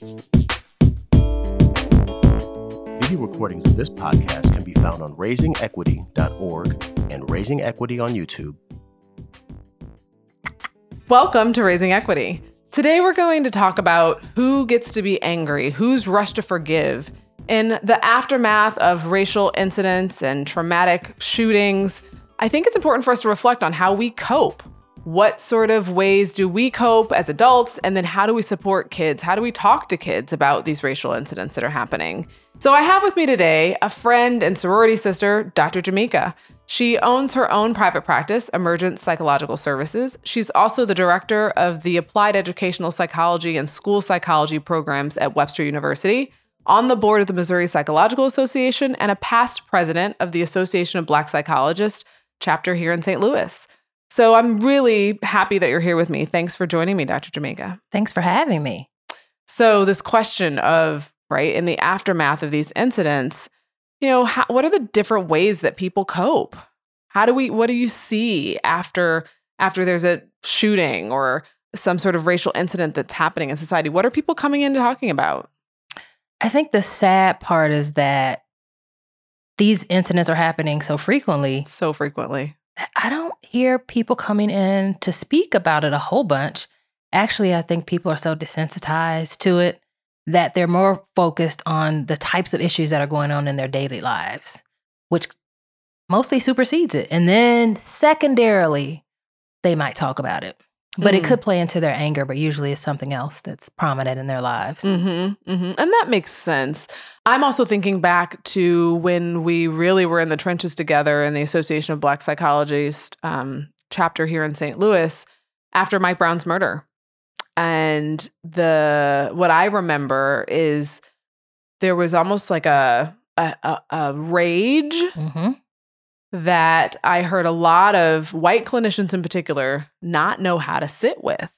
Video recordings of this podcast can be found on raisingequity.org and Raising Equity on YouTube. Welcome to Raising Equity. Today we're going to talk about who gets to be angry, who's rushed to forgive. In the aftermath of racial incidents and traumatic shootings, I think it's important for us to reflect on how we cope. What sort of ways do we cope as adults? And then how do we support kids? How do we talk to kids about these racial incidents that are happening? So I have with me today a friend and sorority sister, Dr. Jameca. She owns her own private practice, Emergent Psychological Services. She's also the director of the Applied Educational Psychology and School Psychology programs at Webster University, on the board of the Missouri Psychological Association, and a past president of the Association of Black Psychologists chapter here in St. Louis. So I'm really happy that you're here with me. Thanks for joining me, Dr. Jameca. Thanks for having me. So, this question of, right, in the aftermath of these incidents, you know, how, what are the different ways that people cope? How do we, what do you see after, after there's a shooting or some sort of racial incident that's happening in society? What are people coming in talking about? I think the sad part is that these incidents are happening so frequently. So frequently. I don't hear people coming in to speak about it a whole bunch. Actually, I think people are so desensitized to it that they're more focused on the types of issues that are going on in their daily lives, which mostly supersedes it. And then secondarily, they might talk about it. But mm. it could play into their anger, but usually it's something else that's prominent in their lives. Mm-hmm, mm-hmm. And that makes sense. I'm also thinking back to when we really were in the trenches together in the Association of Black Psychologists um, chapter here in St. Louis after Mike Brown's murder. And the what I remember is there was almost like a a, a, a rage mm-hmm that I heard a lot of white clinicians in particular not know how to sit with.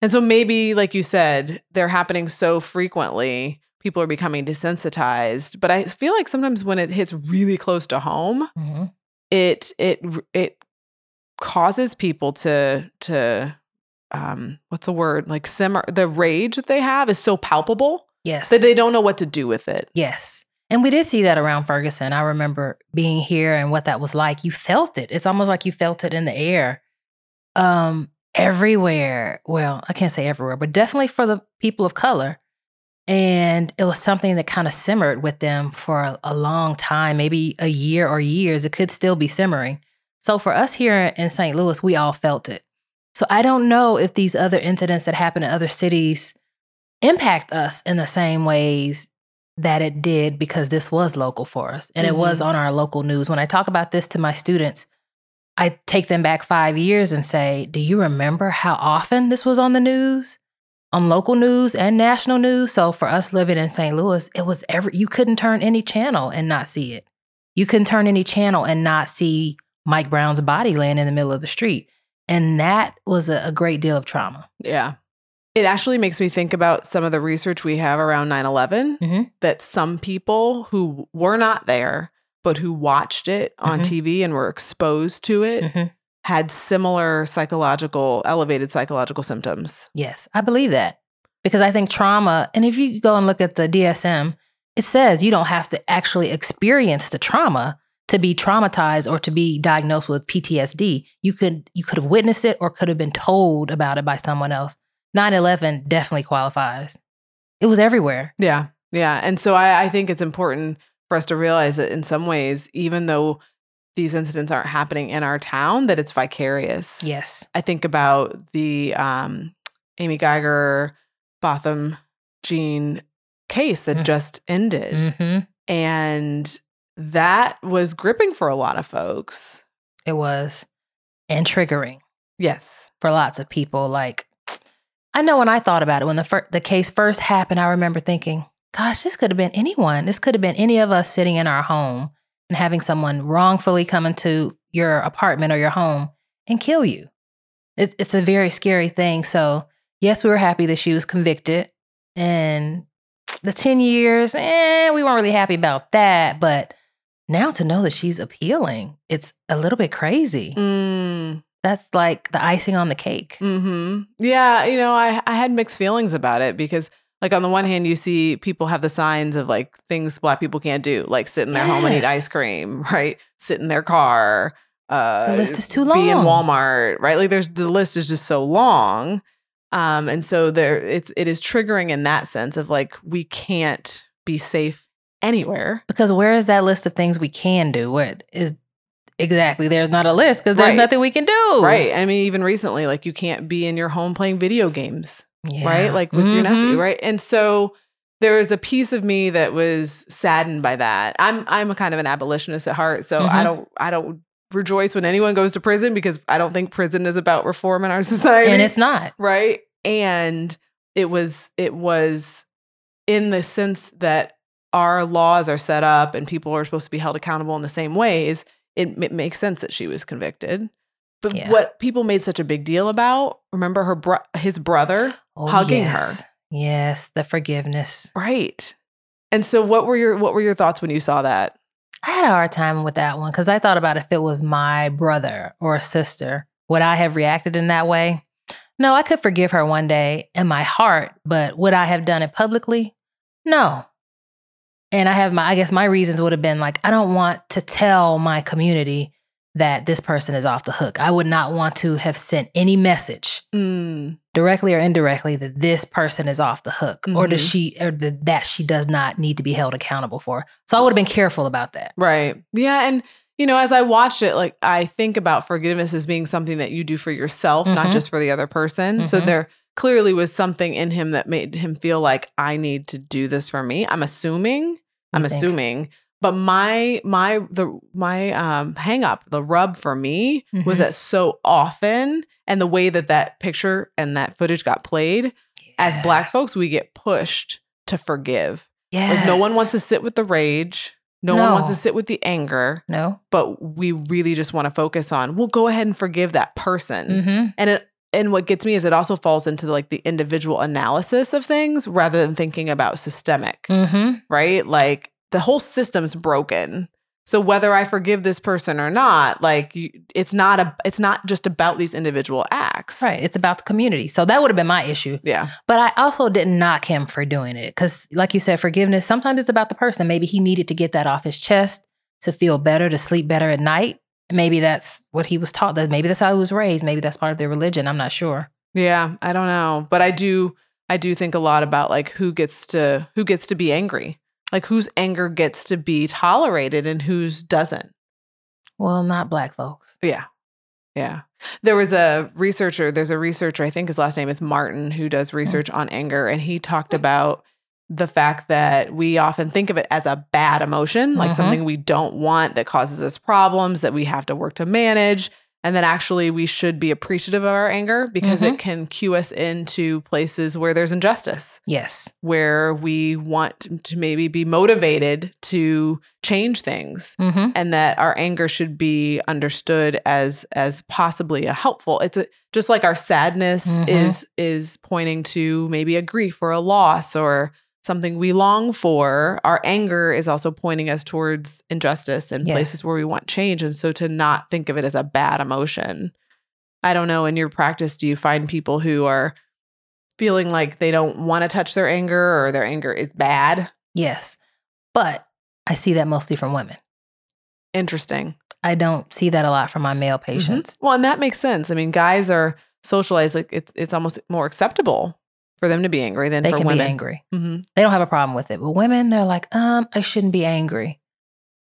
And so maybe, like you said, they're happening so frequently, people are becoming desensitized. But I feel like sometimes when it hits really close to home, mm-hmm. it it it causes people to to um what's the word like simmer the rage that they have is so palpable yes that they don't know what to do with it yes and we did see that around Ferguson. I remember being here and what that was like. You felt it. It's almost like you felt it in the air. Um, everywhere. Well, I can't say everywhere, but definitely for the people of color. And it was something that kind of simmered with them for a, a long time, maybe a year or years. It could still be simmering. So for us here in St. Louis, we all felt it. So I don't know if these other incidents that happen in other cities impact us in the same ways that it did because this was local for us and mm-hmm. it was mm-hmm. on our local news. When I talk about this to my students, I take them back five years and say, Do you remember how often this was on the news? On local news and national news. So for us living in St. Louis, it was every you couldn't turn any channel and not see it. You couldn't turn any channel and not see Mike Brown's body laying in the middle of the street. And that was a, a great deal of trauma. Yeah. It actually makes me think about some of the research we have around 9 11 mm-hmm. that some people who were not there, but who watched it on mm-hmm. TV and were exposed to it mm-hmm. had similar psychological, elevated psychological symptoms. Yes, I believe that because I think trauma, and if you go and look at the DSM, it says you don't have to actually experience the trauma to be traumatized or to be diagnosed with PTSD. You could you could have witnessed it or could have been told about it by someone else. 9 11 definitely qualifies. It was everywhere. Yeah. Yeah. And so I, I think it's important for us to realize that in some ways, even though these incidents aren't happening in our town, that it's vicarious. Yes. I think about the um, Amber Guyger, Botham Jean case that mm-hmm. just ended. Mm-hmm. And that was gripping for a lot of folks. It was. And triggering. Yes. For lots of people. Like, I know when I thought about it, when the fir- the case first happened, I remember thinking, "Gosh, this could have been anyone. This could have been any of us sitting in our home and having someone wrongfully come into your apartment or your home and kill you." It's it's a very scary thing. So yes, we were happy that she was convicted, and the ten years, eh, we weren't really happy about that. But now to know that she's appealing, it's a little bit crazy. Mm that's like the icing on the cake. Mm-hmm. Yeah, you know, I I had mixed feelings about it because like on the one hand, you see people have the signs of like things black people can't do, like sit in their home and eat ice cream, right? Sit in their car. Uh, The list is too long. Be in. Walmart, right? Like there's the list is just so long, um, and so there it's it is triggering in that sense of like we can't be safe anywhere. Because where is that list of things we can do? What is exactly? There's not a list because there's Right. nothing we can do. Right. I mean, even recently, like you can't be in your home playing video games, right? Like with your nephew, right? And so there was a piece of me that was saddened by that. I'm I'm a kind of an abolitionist at heart, so I Mhm. don't I don't rejoice when anyone goes to prison because I don't think prison is about reform in our society. And it's not. right? And it was it was in the sense that our laws are set up and people are supposed to be held accountable in the same ways. It, it makes sense that she was convicted. But Yeah. what people made such a big deal about, remember her bro- his brother, Oh, Hugging her. yes. Yes, the forgiveness. right? And so, what were your what were your thoughts when you saw that? I had a hard time with that one because I thought about if it was my brother or sister, would I have reacted in that way? No, I could forgive her one day in my heart, but would I have done it publicly? No. And I have my, I guess my reasons would have been like, I don't want to tell my community that this person is off the hook. I would not want to have sent any message Mm, directly or indirectly that this person is off the hook or does Mhm. she or the, that she does not need to be held accountable for. So I would have been careful about that. right? Yeah, and you know, as I watched it, like I think about forgiveness as being something that you do for yourself, not Mhm. just for the other person. So Mhm. there clearly was something in him that made him feel like I need to do this for me. I'm assuming. I'm think? assuming. But my my the my um hang up, the rub for me was Mhm. that so often and the way that that picture and that footage got played as black folks we get pushed to forgive. Yes. Like no one wants to sit with the rage. No, one wants to sit with the anger No. but we really just want to focus on well go ahead and forgive that person Mm-hmm. and it and what gets me is it also falls into like the individual analysis of things rather than thinking about systemic Mm-hmm. right like the whole system's broken so whether i forgive this person or not like you, it's not a it's not just about these individual acts Right. It's about the community. So that would have been my issue. yeah But I also didn't knock him for doing it because, like you said, forgiveness sometimes it's about the person. Maybe he needed to get that off his chest to feel better, to sleep better at night. Maybe that's what he was taught. That maybe that's how he was raised. Maybe that's part of their religion. I'm not sure. yeah i don't know but i do i do think a lot about like who gets to who gets to be angry like whose anger gets to be tolerated and whose doesn't Well, not black folks. Yeah. Yeah. There was a researcher, there's a researcher, I think his last name is Martin, who does mm. research on anger. And he talked mm. about the fact that we often think of it as a bad emotion, like Mhm. something we don't want that causes us problems that we have to work to manage. And then actually, we should be appreciative of our anger because it can cue us into places where there's injustice Yes. where we want to maybe be motivated to change things Mm-hmm. and that our anger should be understood as as possibly a helpful it's a, just like our sadness Mhm. is is pointing to maybe a grief or a loss or something we long for our anger is also pointing us towards injustice and places where we want change and so to not think of it as a bad emotion i don't know in your practice do you find people who are feeling like they don't want to touch their anger or their anger is bad Yes. But I see that mostly from women. interesting I don't see that a lot from my male Mhm. patients. Well, and that makes sense. I mean, guys are socialized like it's it's almost more acceptable for them to be angry than They for can women. be angry. Mm-hmm. They don't have a problem with it. But women, they're like, um, I shouldn't be angry.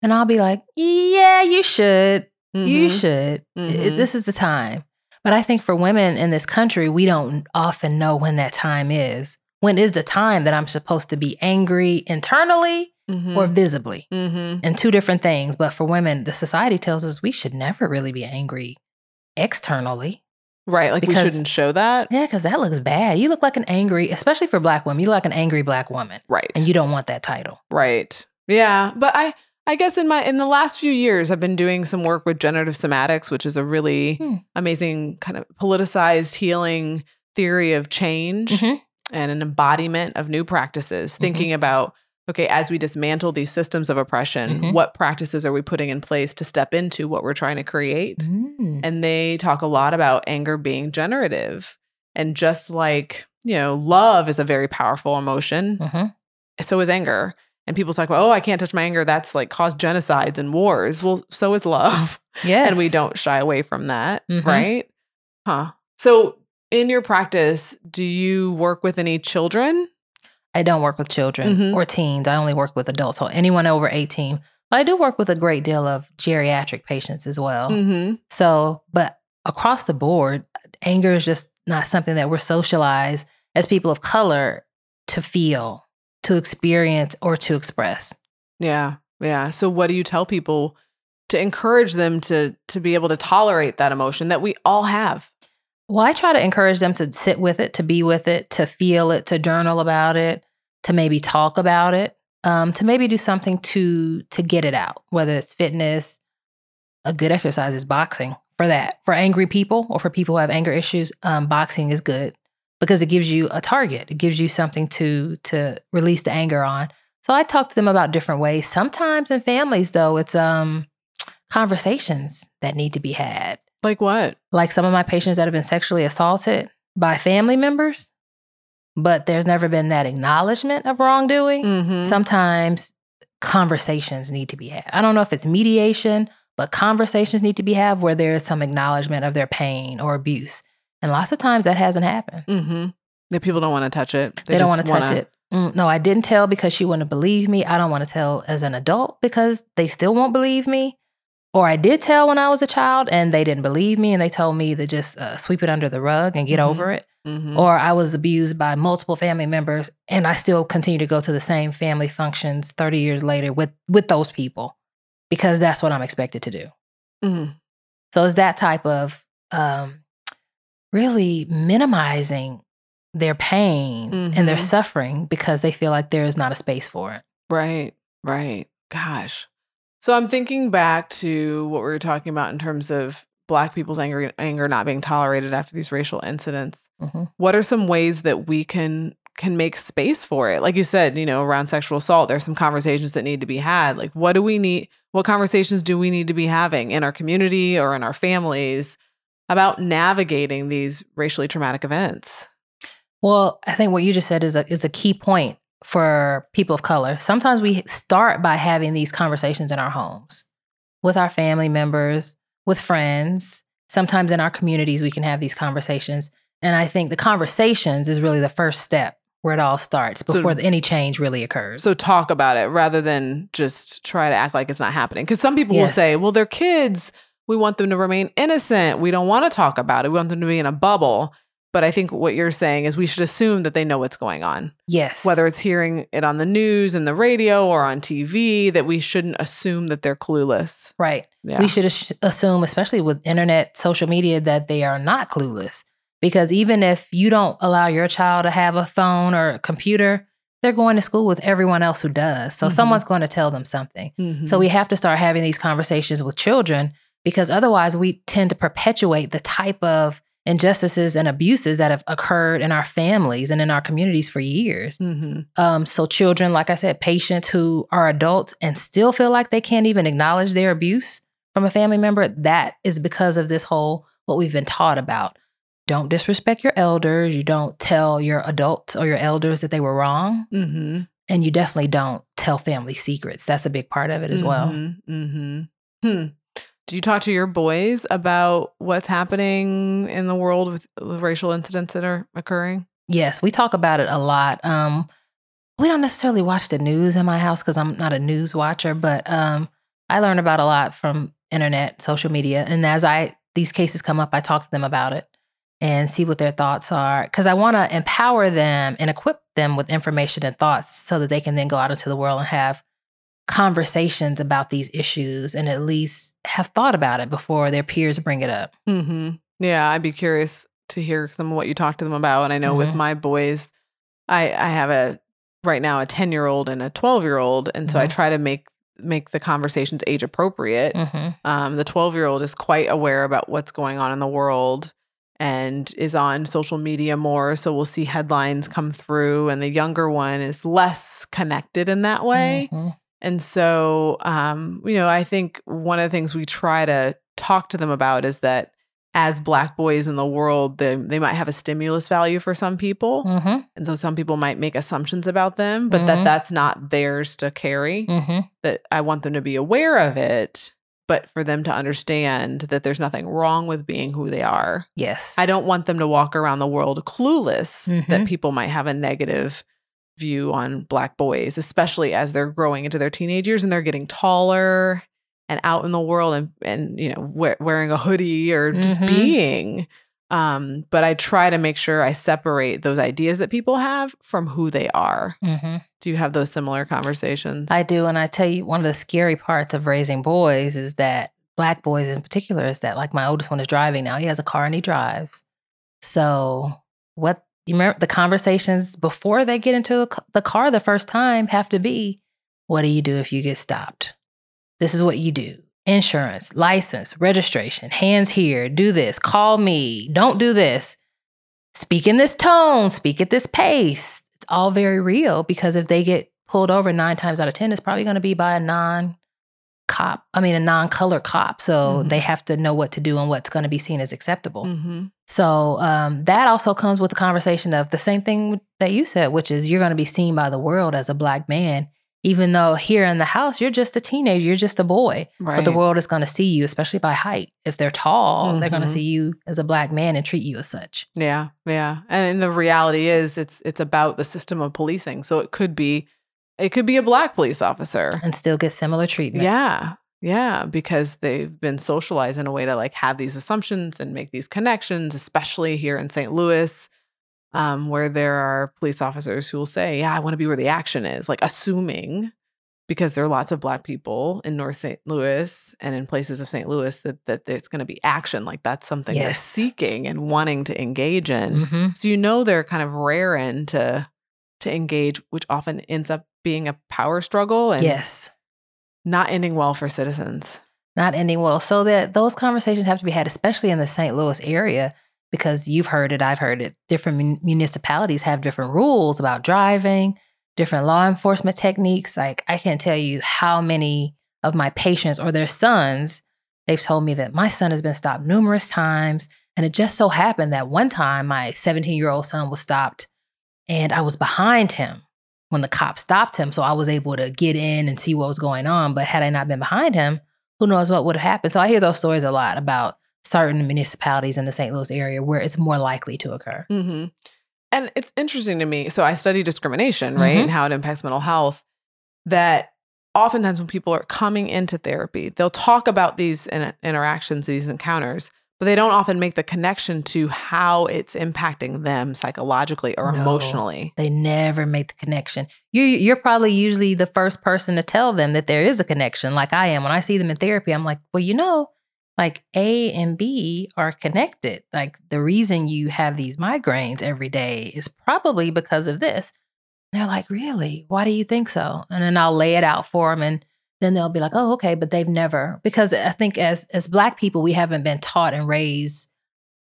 And I'll be like, yeah, you should. You should. I- Mhm. This is the time. But I think for women in this country, we don't often know when that time is. When is the time that I'm supposed to be angry internally or visibly? mm-hmm. And two different things. But for women, the society tells us we should never really be angry externally. Right, like we shouldn't show that. Yeah, because that looks bad. You look like an angry, especially for black women, you look like an angry black woman. Right, And you don't want that title. right, yeah. But I I guess in my in the last few years, I've been doing some work with generative somatics, which is a really Hmm. amazing kind of politicized healing theory of change. Mhm. and an embodiment of new practices, Mm-hmm. thinking about, okay, as we dismantle these systems of oppression, Mhm. what practices are we putting in place to step into what we're trying to create? Mm. And they talk a lot about anger being generative. And just like you know, love is a very powerful emotion. hmm So is anger. And people talk about, oh, I can't touch my anger. That's like caused genocides and wars. Well, so is love. Yes. And we don't shy away from that. Mhm. Right. Huh. So in your practice, do you work with any children? I don't work with children Mhm. or teens. I only work with adults. So anyone over 18. But I do work with a great deal of geriatric patients as well. Mm-hmm. So, but across the board, anger is just not something that we're socialized as people of color to feel, to experience, or to express. Yeah. Yeah. So what do you tell people to encourage them to to be able to tolerate that emotion that we all have? Well, I try to encourage them to sit with it, to be with it, to feel it, to journal about it, to maybe talk about it, um, to maybe do something to to get it out, whether it's fitness. A good exercise is boxing for that. For angry people or for people who have anger issues, um, boxing is good because it gives you a target. It gives you something to to release the anger on. So I talk to them about different ways. Sometimes in families, though, it's um, conversations that need to be had Like what? like some of my patients that have been sexually assaulted by family members, but there's never been that acknowledgement of wrongdoing. Mm-hmm. Sometimes conversations need to be had. I don't know if it's mediation, but conversations need to be had where there is some acknowledgement of their pain or abuse. And lots of times that hasn't happened. mm-hmm. That people don't want to touch it. They, don't want to touch wanna- it. Mm, no, I didn't tell because she wouldn't believe me. I don't want to tell as an adult because they still won't believe me. Or I did tell when I was a child and they didn't believe me and they told me to just uh, sweep it under the rug and get Mhm. over it. Mhm. Or I was abused by multiple family members and I still continue to go to the same family functions 30 years later with with those people because that's what I'm expected to do. Mhm. So it's that type of um, really minimizing their pain and their Mhm. suffering because they feel like there is not a space for it. Right, right. Gosh. So I'm thinking back to what we were talking about in terms of Black people's anger, anger not being tolerated after these racial incidents. Mhm. What are some ways that we can can make space for it? Like you said, you know, around sexual assault, there's some conversations that need to be had. Like, what do we need? What conversations do we need to be having in our community or in our families about navigating these racially traumatic events? Well, I think what you just said is a is a key point for people of color. Sometimes we start by having these conversations in our homes with our family members, with friends. Sometimes in our communities we can have these conversations. And I think the conversations is really the first step where it all starts So- before any change really occurs. So talk about it rather than just try to act like it's not happening. Because some people will say, well, they're kids. We want them to remain innocent. We don't want to talk about it. We want them to be in a bubble. But I think what you're saying is we should assume that they know what's going on. yes. Whether it's hearing it on the news and the radio or on TV, that we shouldn't assume that they're clueless. right. Yeah. We should as- assume, especially with internet, social media, that they are not clueless. Because even if you don't allow your child to have a phone or a computer, they're going to school with everyone else who does. So Mhm. someone's going to tell them something. Mhm. So we have to start having these conversations with children because otherwise we tend to perpetuate the type of injustices and abuses that have occurred in our families and in our communities for years. Mhm. Um, so children, like I said, patients who are adults and still feel like they can't even acknowledge their abuse from a family member, that is because of this whole what we've been taught about. Don't disrespect your elders. You don't tell your adults or your elders that they were wrong. Mhm. And you definitely don't tell family secrets. That's a big part of it as well. hmm Hmm. Do you talk to your boys about what's happening in the world with the racial incidents that are occurring? Yes, we talk about it a lot. Um, we don't necessarily watch the news in my house because I'm not a news watcher, but um, I learn about a lot from internet, social media, and as I these cases come up, I talk to them about it and see what their thoughts are because I want to empower them and equip them with information and thoughts so that they can then go out into the world and have conversations about these issues and at least have thought about it before their peers bring it up. Mm-hmm. Yeah, I'd be curious to hear some of what you talk to them about. And I know with Mhm. my boys, I I have a right now a ten year old and a twelve year old, and so I Mhm. try to make make the conversations age appropriate. hmm Um, the 12 year old is quite aware about what's going on in the world and is on social media more. So we'll see headlines come through. And the younger one is less connected in that way. Mhm. And so, um, you know, I think one of the things we try to talk to them about is that as black boys in the world, they, they might have a stimulus value for some people. Mm-hmm. And so some people might make assumptions about them, but Mhm. that that's not theirs to carry. Mm-hmm. That I want them to be aware of it, but for them to understand that there's nothing wrong with being who they are. Yes. I don't want them to walk around the world clueless that Mhm. people might have a negative view on black boys, especially as they're growing into their teenage years and they're getting taller and out in the world and and you know we- wearing a hoodie or just Mhm. being. Um, but I try to make sure I separate those ideas that people have from who they are. mm-hmm. Do you have those similar conversations? I do. And I tell you, one of the scary parts of raising boys is that black boys in particular is that, like, my oldest one is driving now. He has a car and he drives. So, what you remember the conversations before they get into the car the first time have to be what do you do if you get stopped? This is what you do insurance, license, registration, hands here, do this, call me, don't do this, speak in this tone, speak at this pace. It's all very real because if they get pulled over nine times out of 10, it's probably going to be by a non cop, I mean, a non color cop. So Mhm. they have to know what to do and what's going to be seen as acceptable. hmm So um, that also comes with the conversation of the same thing that you said, which is you're going to be seen by the world as a black man, even though here in the house you're just a teenager, you're just a boy. Right. But the world is going to see you, especially by height. If they're tall, they're going to see you as a black man and treat you as such. Yeah, yeah. And the reality is it's it's about the system of policing. So it could be it could be a black police officer. And still get similar treatment. Yeah. Yeah, because they've been socialized in a way to like have these assumptions and make these connections, especially here in St. Louis, um, where there are police officers who will say, Yeah, I want to be where the action is, like assuming because there are lots of black people in North St. Louis and in places of St. Louis that that there's going to be action. Like that's something they're seeking and wanting to engage in. hmm So you know they're kind of raring to to engage, which often ends up being a power struggle and Yes. not ending well for citizens. not ending well. So that those conversations have to be had, especially in the St. Louis area, because you've heard it, I've heard it. Different mun- municipalities have different rules about driving, different law enforcement techniques. Like I can't tell you how many of my patients or their sons, they've told me that my son has been stopped numerous times. And it just so happened that one time my 17 year old son was stopped and I was behind him when the cop stopped him. So I was able to get in and see what was going on. But had I not been behind him, who knows what would have happened. So I hear those stories a lot about certain municipalities in the St. Louis area where it's more likely to occur. hmm And it's interesting to me. So I study discrimination, right, Mhm. and how it impacts mental health. That oftentimes when people are coming into therapy, they'll talk about these in- interactions, these encounters, but they don't often make the connection to how it's impacting them psychologically or No. emotionally. They never make the connection. You you're probably usually the first person to tell them that there is a connection, like I am. When I see them in therapy, I'm like, well, you know, like A and B are connected. Like the reason you have these migraines every day is probably because of this. And they're like, really? Why do you think so? And then I'll lay it out for them and then they'll be like, oh, okay, but they've never because I think as as black people, we haven't been taught and raised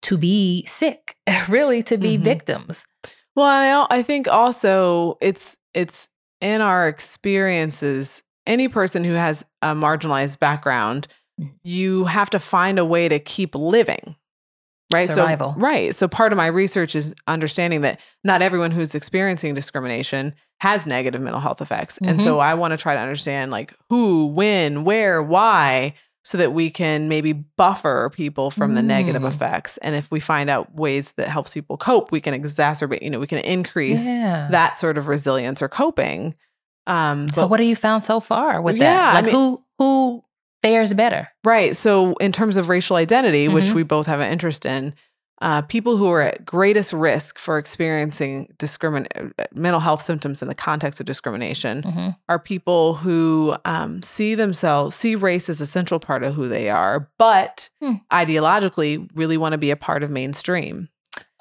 to be sick, really to be Mhm. victims. Well, I, I think also it's it's in our experiences. Any person who has a marginalized background, Mm. you have to find a way to keep living, right? Survival. So, right. So part of my research is understanding that not everyone who's experiencing discrimination has negative mental health effects, and Mm-hmm. so I want to try to understand like who, when, where, why. So that we can maybe buffer people from the negative Mm. effects. And if we find out ways that helps people cope, we can exacerbate, you know, we can increase Yeah. that sort of resilience or coping. Um, so what have you found so far with Yeah, that? I Like mean- who who fares better? right. So in terms of racial identity, which Mhm. we both have an interest in, uh, people who are at greatest risk for experiencing discrimin- uh, mental health symptoms in the context of discrimination Mhm. are people who um, see themselves, see race as a central part of who they are, but Hmm. ideologically really want to be a part of mainstream.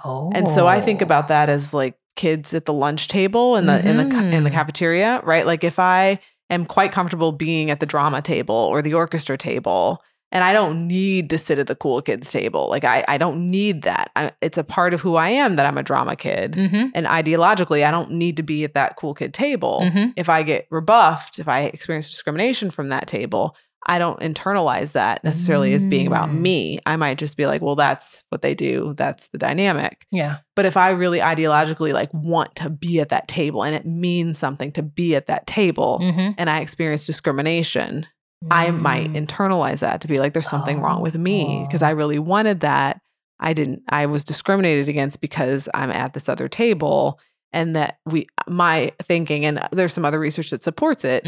Oh, And so I think about that as like kids at the lunch table in the in the in the Mhm. cafeteria, right? Like if I am quite comfortable being at the drama table or the orchestra table and I don't need to sit at the cool kids table. Like I I don't need that. I, it's a part of who I am that I'm a drama kid. Mm-hmm. And ideologically, I don't need to be at that cool kid table. Mhm. If I get rebuffed, if I experience discrimination from that table, I don't internalize that necessarily as being about Mm. me. I might just be like, well, that's what they do. That's the dynamic. Yeah. But if I really ideologically like want to be at that table and it means something to be at that table Mm-hmm. and I experience discrimination, I might internalize that to be like, there's something wrong with me because Oh. I really wanted that. I didn't, I was discriminated against because I'm at this other table. And that we, my thinking, and there's some other research that supports it,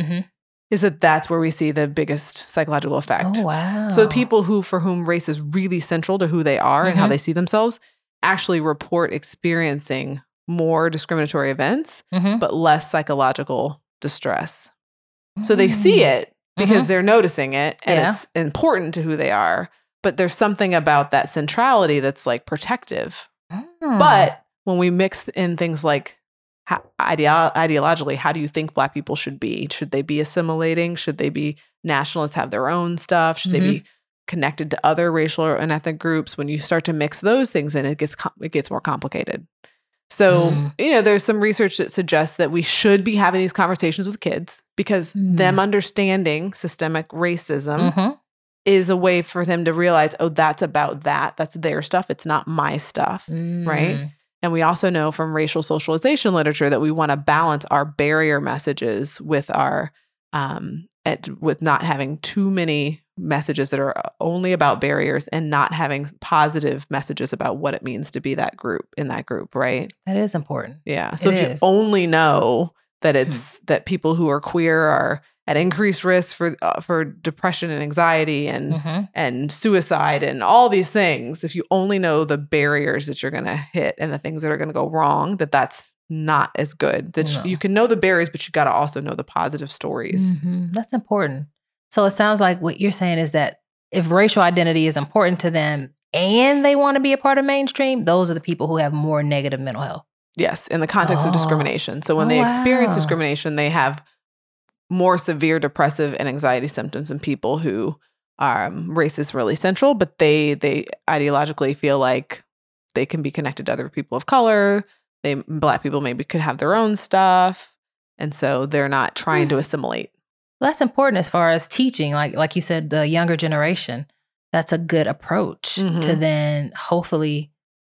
is that that's where we see the biggest psychological effect. Oh wow. So the people who, for whom race is really central to who they are and how Mhm. they see themselves, actually report experiencing more discriminatory events, Mhm. but less psychological distress. So they see it because Mhm. they're noticing it and Yeah. it's important to who they are. But there's something about that centrality that's like protective. Mm. But when we mix in things like how, ideo- ideologically, how do you think Black people should be? Should they be assimilating? Should they be nationalists, have their own stuff? Should they be connected to other racial and ethnic groups? When you start to mix those things in, it gets com- it gets more complicated. So Mm. you know, there's some research that suggests that we should be having these conversations with kids because Mm. them understanding systemic racism Mhm. is a way for them to realize, oh, that's about that. That's their stuff. It's not my stuff. Right? And we also know from racial socialization literature that we want to balance our barrier messages with our um at, with not having too many messages that are only about barriers and not having positive messages about what it means to be that group in that group, right? That is important. Yeah. So It if you only know that it's that people who are queer are at increased risk for uh, for depression and anxiety and Mhm. and suicide and all these things if you only know the barriers that you're going to hit and the things that are going to go wrong that that's not as good that No. you can know the barriers but you got to also know the positive stories Mhm. That's important. So it sounds like what you're saying is that if racial identity is important to them and they want to be a part of mainstream, those are the people who have more negative mental health. yes in the context of Oh. discrimination so when Oh, they experience wow. discrimination they have more severe depressive and anxiety symptoms in people who um, race is really central but they they ideologically feel like they can be connected to other people of color they black people maybe could have their own stuff and so they're not trying Hmm. to assimilate Well, that's important as far as teaching, like like you said, the younger generation. That's a good approach to Mhm. then hopefully,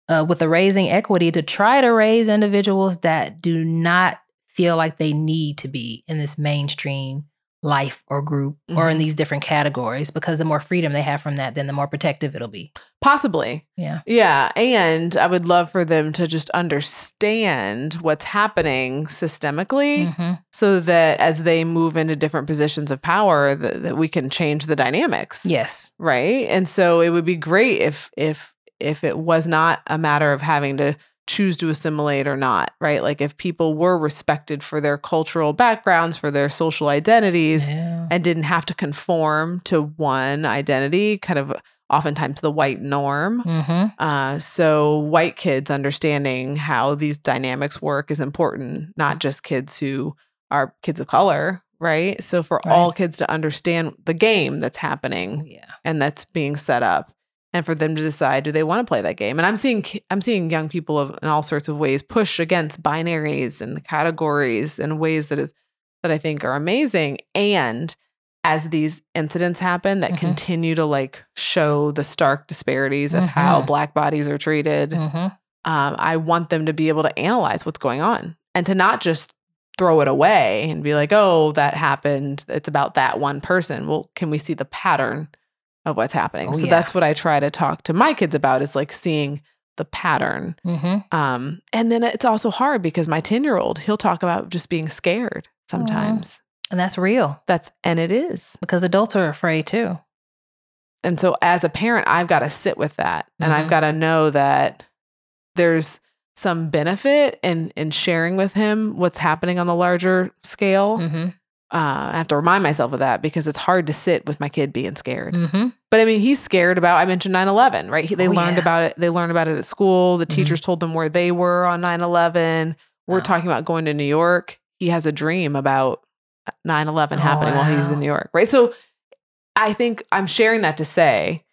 uh, with the raising equity, to try to raise individuals that do not feel like they need to be in this mainstream life or group or in Mhm. these different categories because the more freedom they have from that, then the more protective it'll be. possibly Yeah. yeah and i would love for them to just understand what's happening systemically Mhm. so that as they move into different positions of power that, that we can change the dynamics Yes. right and so it would be great if if if it was not a matter of having to choose to assimilate or not right like if people were respected for their cultural backgrounds for their social identities Yeah. and didn't have to conform to one identity kind of oftentimes the white norm Mhm. uh, so white kids understanding how these dynamics work is important, not just kids who are kids of color, right? So for all kids to understand the game that's happening Yeah. and that's being set up, and for them to decide do they want to play that game. And I'm seeing I'm seeing young people of, in all sorts of ways push against binaries and the categories in ways that is that I think are amazing. And as these incidents happen that Mhm. continue to like show the stark disparities of how Mhm. black bodies are treated Mhm. um, i want them to be able to analyze what's going on and to not just throw it away and be like oh that happened it's about that one person well can we see the pattern of what's happening Oh, so yeah. that's what i try to talk to my kids about is like seeing the pattern Mhm. um, and then it's also hard because my 10 year old he'll talk about just being scared sometimes And that's real that's and it is because adults are afraid too. And so as a parent, I've got to sit with that and I've Mhm. got to know that there's some benefit in in sharing with him what's happening on the larger scale. Uh, I have to remind myself of that because it's hard to sit with my kid being scared. hmm But I mean, he's scared about. I mentioned 9/11, right? He, they Oh, learned yeah. about it. They learned about it at school. The Mhm. teachers told them where they were on 9/11. We're Wow. talking about going to New York. He has a dream about 9/11 Oh, happening while he's in New York, right? So I think I'm sharing that to say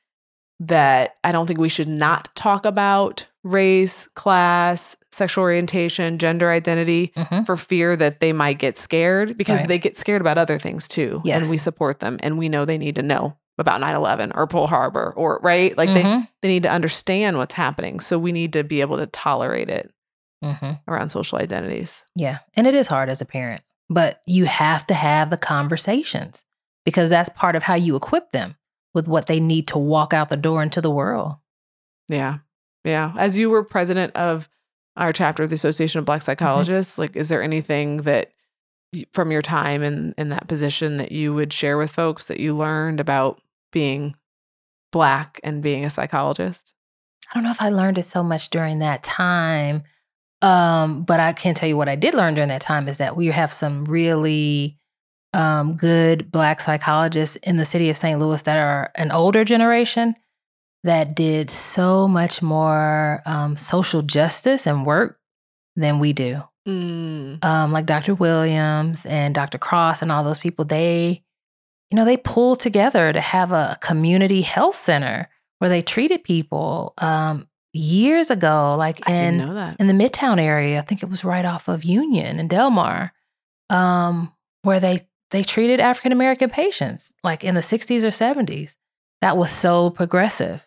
that I don't think we should not talk about race, class, sexual orientation, gender identity Mhm. for fear that they might get scared because Right. they get scared about other things too. Yes. And we support them and we know they need to know about 9-11 or Pearl Harbor or right? Like they, Mhm. they need to understand what's happening. So we need to be able to tolerate it Mhm. around social identities. Yeah. And it is hard as a parent, but you have to have the conversations because that's part of how you equip them with what they need to walk out the door into the world. Yeah. Yeah. As you were president of our chapter of the Association of Black Psychologists, like, is there anything that from your time in, in that position that you would share with folks that you learned about being Black and being a psychologist? I don't know if I learned it so much during that time. Um, but I can tell you what I did learn during that time is that we have some really um, good Black psychologists in the city of St. Louis that are an older generation that did so much more um, social justice and work than we do. Mm. Um, like Dr. Williams and Dr. Cross and all those people, they, you know, they pulled together to have a community health center where they treated people um, years ago, like in in the Midtown area. I think it was right off of Union and Delmar, um, where they they treated African American patients, like in the '60s or '70s. That was so progressive.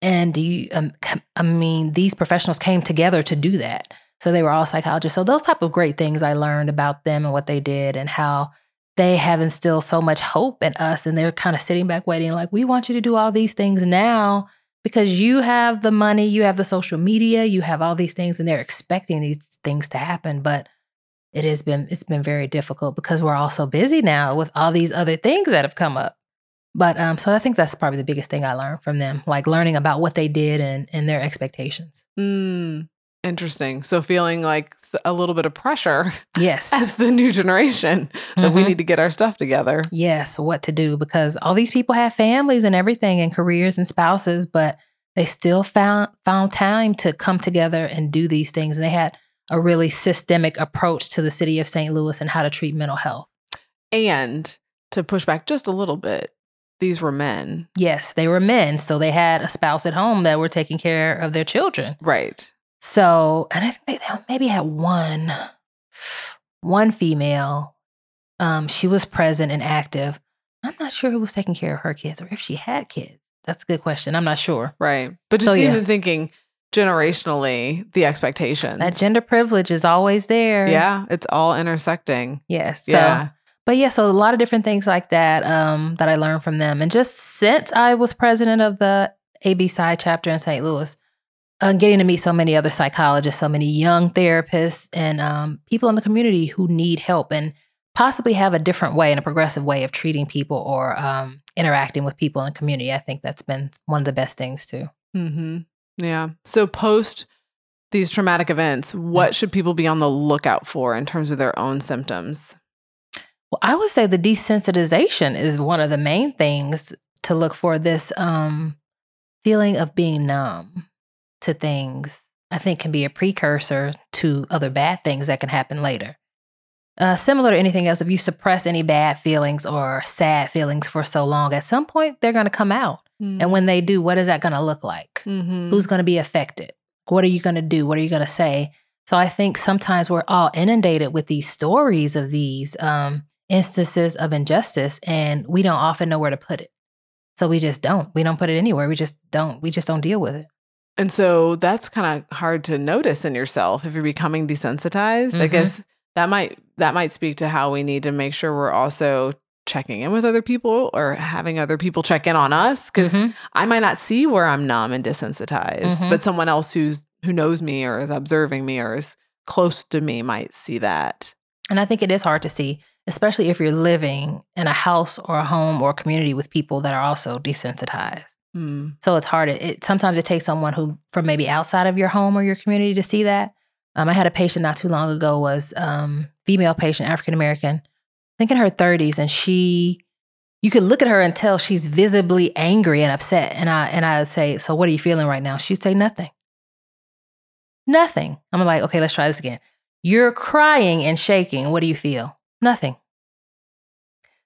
And do you, um, I mean, these professionals came together to do that. So they were all psychologists. So those type of great things I learned about them and what they did and how they have instilled so much hope in us. And they're kind of sitting back waiting, like, we want you to do all these things now because you have the money, you have the social media, you have all these things, and they're expecting these things to happen. But it has been it's been very difficult because we're all so busy now with all these other things that have come up. But um, so I think that's probably the biggest thing I learned from them, like learning about what they did and and their expectations. Mm. Interesting. So feeling like a little bit of pressure Yes. as the new generation that we Mhm. need to get our stuff together. yes, what to do because all these people have families and everything and careers and spouses, but they still found found time to come together and do these things. And they had a really systemic approach to the city of St. Louis and how to treat mental health. And to push back just a little bit, these were men. Yes, they were men, so they had a spouse at home that were taking care of their children. Right. So, and I think they maybe had one, one female. Um, she was present and active. I'm not sure who was taking care of her kids or if she had kids. That's a good question. I'm not sure. Right. But just So, yeah. even thinking generationally, the expectations. That gender privilege is always there. Yeah, it's all intersecting. Yes. So, yeah. but yeah, so a lot of different things like that um, that I learned from them. And just since I was president of the ABPsi chapter in St. Louis, uh, getting to meet so many other psychologists, so many young therapists, and um, people in the community who need help and possibly have a different way and a progressive way of treating people or um, interacting with people in the community. I think that's been one of the best things too. hmm Yeah. So post these traumatic events, what should people be on the lookout for in terms of their own symptoms? Well, I would say the desensitization is one of the main things to look for this um, feeling of being numb to things. I think can be a precursor to other bad things that can happen later. Uh, similar to anything else, if you suppress any bad feelings or sad feelings for so long, at some point they're going to come out. And when they do, what is that going to look like? Mhm. Who's going to be affected? What are you going to do? What are you going to say? So I think sometimes we're all inundated with these stories of these um, instances of injustice, and we don't often know where to put it. So we just don't. We don't put it anywhere. We just don't. We just don't deal with it. And so that's kind of hard to notice in yourself if you're becoming desensitized. I Mhm. guess that might that might speak to how we need to make sure we're also checking in with other people or having other people check in on us because Mhm. I might not see where I'm numb and desensitized, Mhm. but someone else who's who knows me or is observing me or is close to me might see that. And I think it is hard to see, especially if you're living in a house or a home or a community with people that are also desensitized. Hmm. So it's hard. It, it sometimes it takes someone who from maybe outside of your home or your community to see that. Um, I had a patient not too long ago was um, female patient, African American, think in her 30s, and she, you could look at her and tell she's visibly angry and upset. And I and I would say, so what are you feeling right now? She'd say nothing. Nothing. I'm like, okay, let's try this again. You're crying and shaking. What do you feel? Nothing.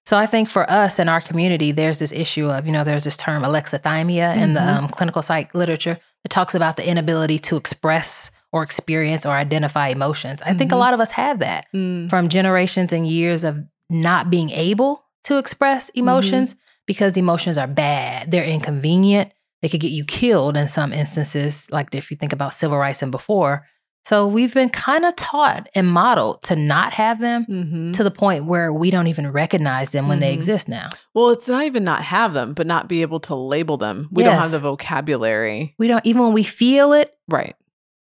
So I think for us in our community, there's this issue of, you know, there's this term alexithymia in the Mhm. um, clinical psych literature that talks about the inability to express or experience or identify emotions. I think a Mhm. lot of us have that Mm. from generations and years of not being able to express emotions because emotions are bad. They're inconvenient. They could get you killed in some instances, like if you think about civil rights and before. So we've been kind of taught and modeled to not have them Mhm. to the point where we don't even recognize them when they Mhm. exist now. Well, it's not even not have them, but not be able to label them. We don't have the vocabulary. We don't even when we feel it. Right.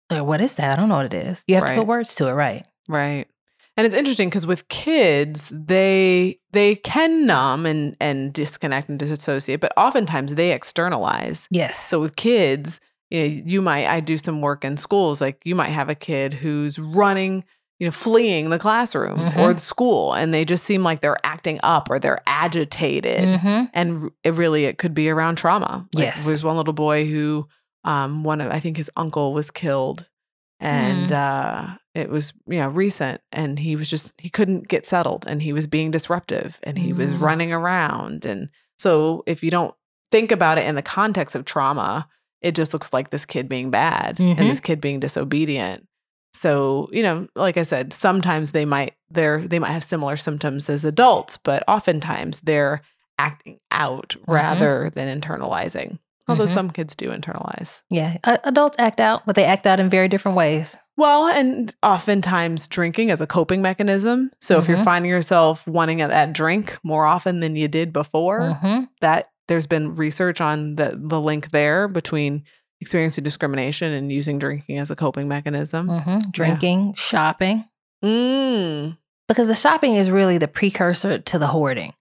Like, what is that? I don't know what it is. You have to put words to it, right? Right. And it's interesting because with kids, they they can numb and and disconnect and disassociate, but oftentimes they externalize. Yes. So with kids, you know, you might I do some work in schools, like you might have a kid who's running, you know, fleeing the classroom or Mhm. the school, and they just seem like they're acting up or they're agitated. Mhm. And it really it could be around trauma. Like, Yes. There's one little boy who um one of I think his uncle was killed and Mm-hmm. uh it was you know recent and he was just he couldn't get settled and he was being disruptive and he was Mm. running around and so if you don't think about it in the context of trauma it just looks like this kid being bad Mhm. and this kid being disobedient so you know like i said sometimes they might they're they might have similar symptoms as adults but oftentimes they're acting out Mhm. rather than internalizing although Mhm. some kids do internalize Yeah. Adults act out, but they act out in very different ways. Well, and oftentimes drinking as a coping mechanism. So if you're Mhm. finding yourself wanting that drink more often than you did before, Mhm. that there's been research on the the link there between experiencing discrimination and using drinking as a coping mechanism. Mhm. Drinking, shopping, Mm, because the shopping is really the precursor to the hoarding.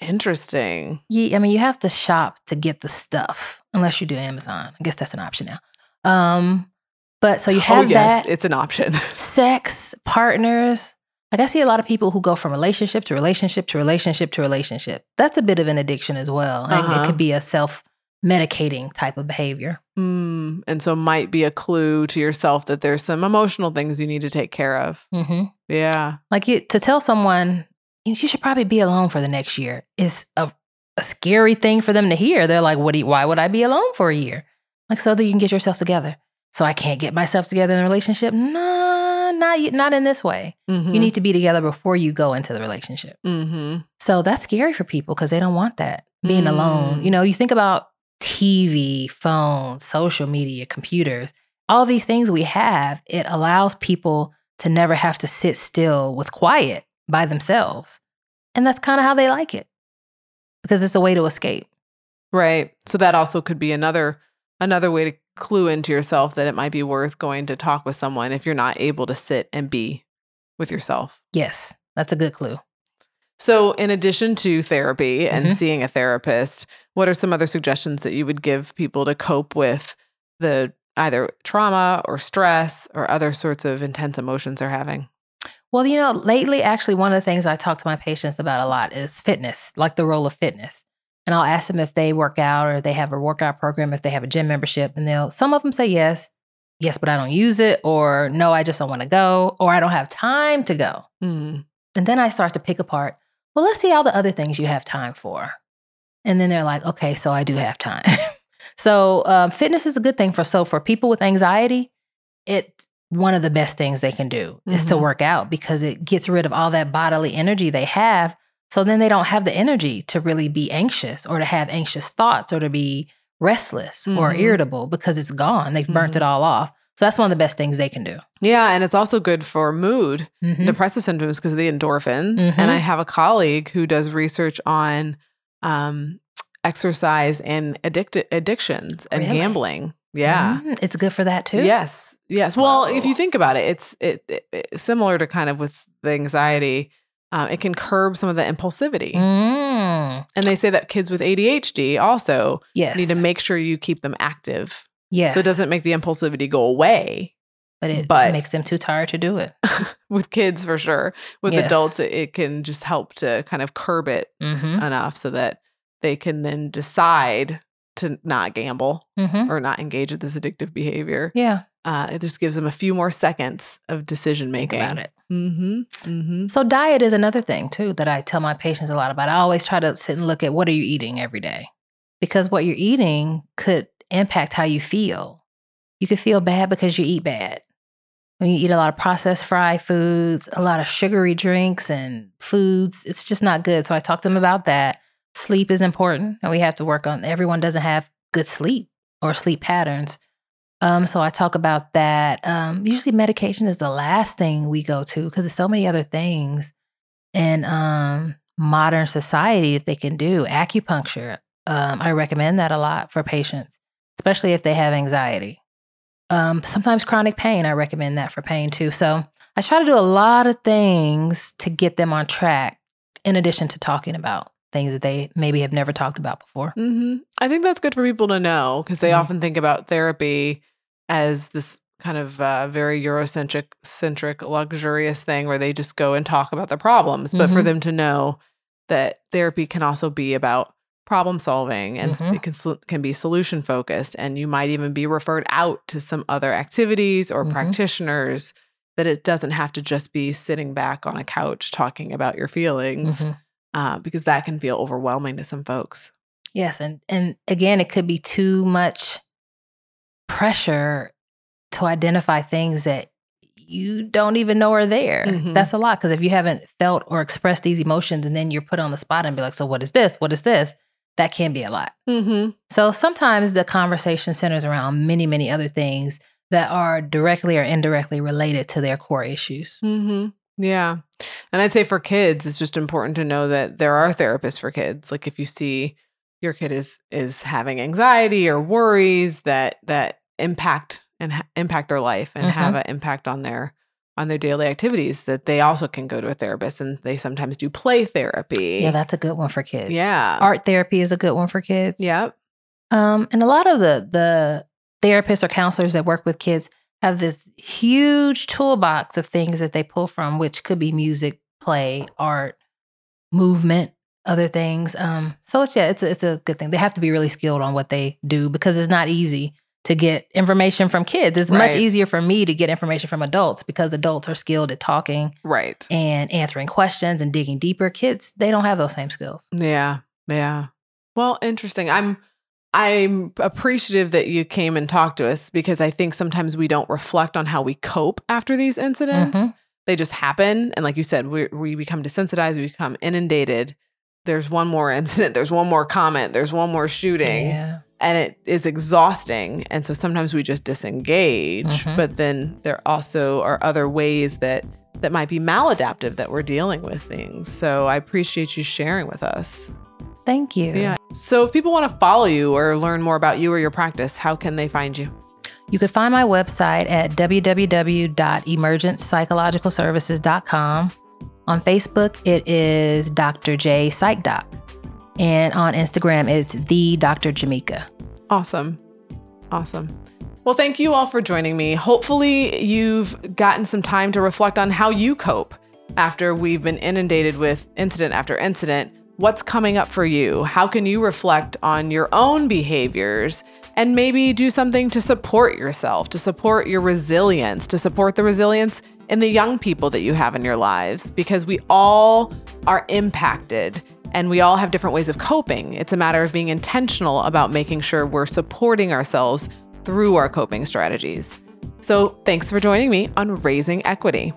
interesting. Yeah, I mean, you have to shop to get the stuff, unless you do Amazon. I guess that's an option now. Um, but so you have oh yes, that it's an option. sex partners. Like I see a lot of people who go from relationship to relationship to relationship to relationship. That's a bit of an addiction as well. Uh-huh. it could be a self medicating type of behavior. mm, and so might be a clue to yourself that there's some emotional things you need to take care of. hmm Yeah. Like you, to tell someone you should probably be alone for the next year is a, a scary thing for them to hear. They're like, "What? Do you, why would I be alone for a year?" Like so that you can get yourself together. So I can't get myself together in a relationship. No, not not in this way. Mm-hmm. You need to be together before you go into the relationship. Mm-hmm. So that's scary for people because they don't want that being alone. Mm. You know, you think about TV, phones, social media, computers, all these things we have, it allows people to never have to sit still with quiet by themselves. And that's kind of how they like it because it's a way to escape. Right. So that also could be another another way to clue into yourself that it might be worth going to talk with someone if you're not able to sit and be with yourself. Yes, that's a good clue. So in addition to therapy and Mhm. seeing a therapist, what are some other suggestions that you would give people to cope with the either trauma or stress or other sorts of intense emotions they're having? Well, you know, lately, actually, one of the things I talk to my patients about a lot is fitness, like the role of fitness. And I'll ask them if they work out or they have a workout program, if they have a gym membership. And they'll, some of them say yes, yes, but I don't use it, or no, I just don't want to go, or I don't have time to go. Mm. And then I start to pick apart, well, let's see all the other things you have time for. And then they're like, okay, so I do have time. so um, fitness is a good thing for so for people with anxiety, it's one of the best things they can do is to Mhm. work out because it gets rid of all that bodily energy they have. So then they don't have the energy to really be anxious or to have anxious thoughts or to be restless or Mhm. irritable because it's gone. They've burnt it all off. So that's one of the best things they can do. Yeah, and it's also good for mood. Mhm. depressive symptoms because of the endorphins. And I have a colleague who does research on um, exercise and addict- addictions and Really? gambling. Yeah. Mm, it's good for that too. Yes. Yes. Well, if you think about it, it's it, it- it- similar to kind of with the anxiety. Um, it can curb some of the impulsivity. Mm, And they say that kids with ADHD also yes. need to make sure you keep them active. yes. So it doesn't make the impulsivity go away. but it but- makes them too tired to do it. with kids for sure. With Yes. adults, it, it can just help to kind of curb it Mm-hmm. enough so that they can then decide to not gamble Mm-hmm. or not engage with this addictive behavior. Yeah. Uh, it just gives them a few more seconds of decision making. about it. Mm-hmm. Mm-hmm. So diet is another thing too that I tell my patients a lot about. I always try to sit and look at what are you eating every day? Because what you're eating could impact how you feel. You could feel bad because you eat bad. When you eat a lot of processed fried foods, a lot of sugary drinks and foods, it's just not good. So I talk to them about that. Sleep is important and we have to work on everyone doesn't have good sleep or sleep patterns. Um, so I talk about that. Um, usually medication is the last thing we go to because there's so many other things in um, modern society that they can do. Acupuncture, um, I recommend that a lot for patients, especially if they have anxiety. Um, sometimes chronic pain, I recommend that for pain too. So I try to do a lot of things to get them on track, in addition to talking about things that they maybe have never talked about before. Mm-hmm. I think that's good for people to know because they Mhm. often think about therapy as this kind of uh, very Eurocentric, centric, luxurious thing where they just go and talk about their problems. But for Mhm. them to know that therapy can also be about problem solving and Mhm. it can can be solution focused, and you might even be referred out to some other activities or Mhm. practitioners. That it doesn't have to just be sitting back on a couch talking about your feelings, Mhm. uh, because that can feel overwhelming to some folks. Yes, and and again, it could be too much pressure to identify things that you don't even know are there. Mhm. That's a lot because if you haven't felt or expressed these emotions, and then you're put on the spot and be like, "So what is this? What is this?" That can be a lot. Mm-hmm. So sometimes the conversation centers around many, many other things that are directly or indirectly related to their core issues. Mm-hmm. Yeah. And I'd say for kids, it's just important to know that there are therapists for kids. Like if you see your kid is is having anxiety or worries that that impact and ha- impact their life and have an impact on their on their daily activities, that they also can go to a therapist and they sometimes do play therapy. Yeah, that's a good one for kids. yeah. Art therapy is a good one for kids. Yep. Um, and a lot of the the therapists or counselors that work with kids have this huge toolbox of things that they pull from, which could be music, play, art, movement, other things. Um, so it's yeah, it's a, it's a good thing. They have to be really skilled on what they do because it's not easy to get information from kids. It's much easier for me to get information from adults because adults are skilled at talking Right. and answering questions and digging deeper. Kids, they don't have those same skills. Yeah. Yeah. Well, interesting. I'm I'm appreciative that you came and talked to us because I think sometimes we don't reflect on how we cope after these incidents. Mhm. They just happen and like you said, we we become desensitized, we become inundated. There's one more incident, there's one more comment, there's one more shooting Yeah. And it is exhausting and so sometimes we just disengage, Mhm. but then there also are other ways that that might be maladaptive that we're dealing with things. So I appreciate you sharing with us. Thank you. Yeah. So if people want to follow you or learn more about you or your practice, how can they find you? You can find my website at www.emergentpsychologicalservices.com. On Facebook, it is Dr. J Psych Doc. And on Instagram, it's the Dr. Jameca. Awesome. Awesome. Well, thank you all for joining me. Hopefully, you've gotten some time to reflect on how you cope after we've been inundated with incident after incident. What's coming up for you? How can you reflect on your own behaviors and maybe do something to support yourself, to support your resilience, to support the resilience in the young people that you have in your lives? Because we all are impacted and we all have different ways of coping. It's a matter of being intentional about making sure we're supporting ourselves through our coping strategies. So, thanks for joining me on Raising Equity.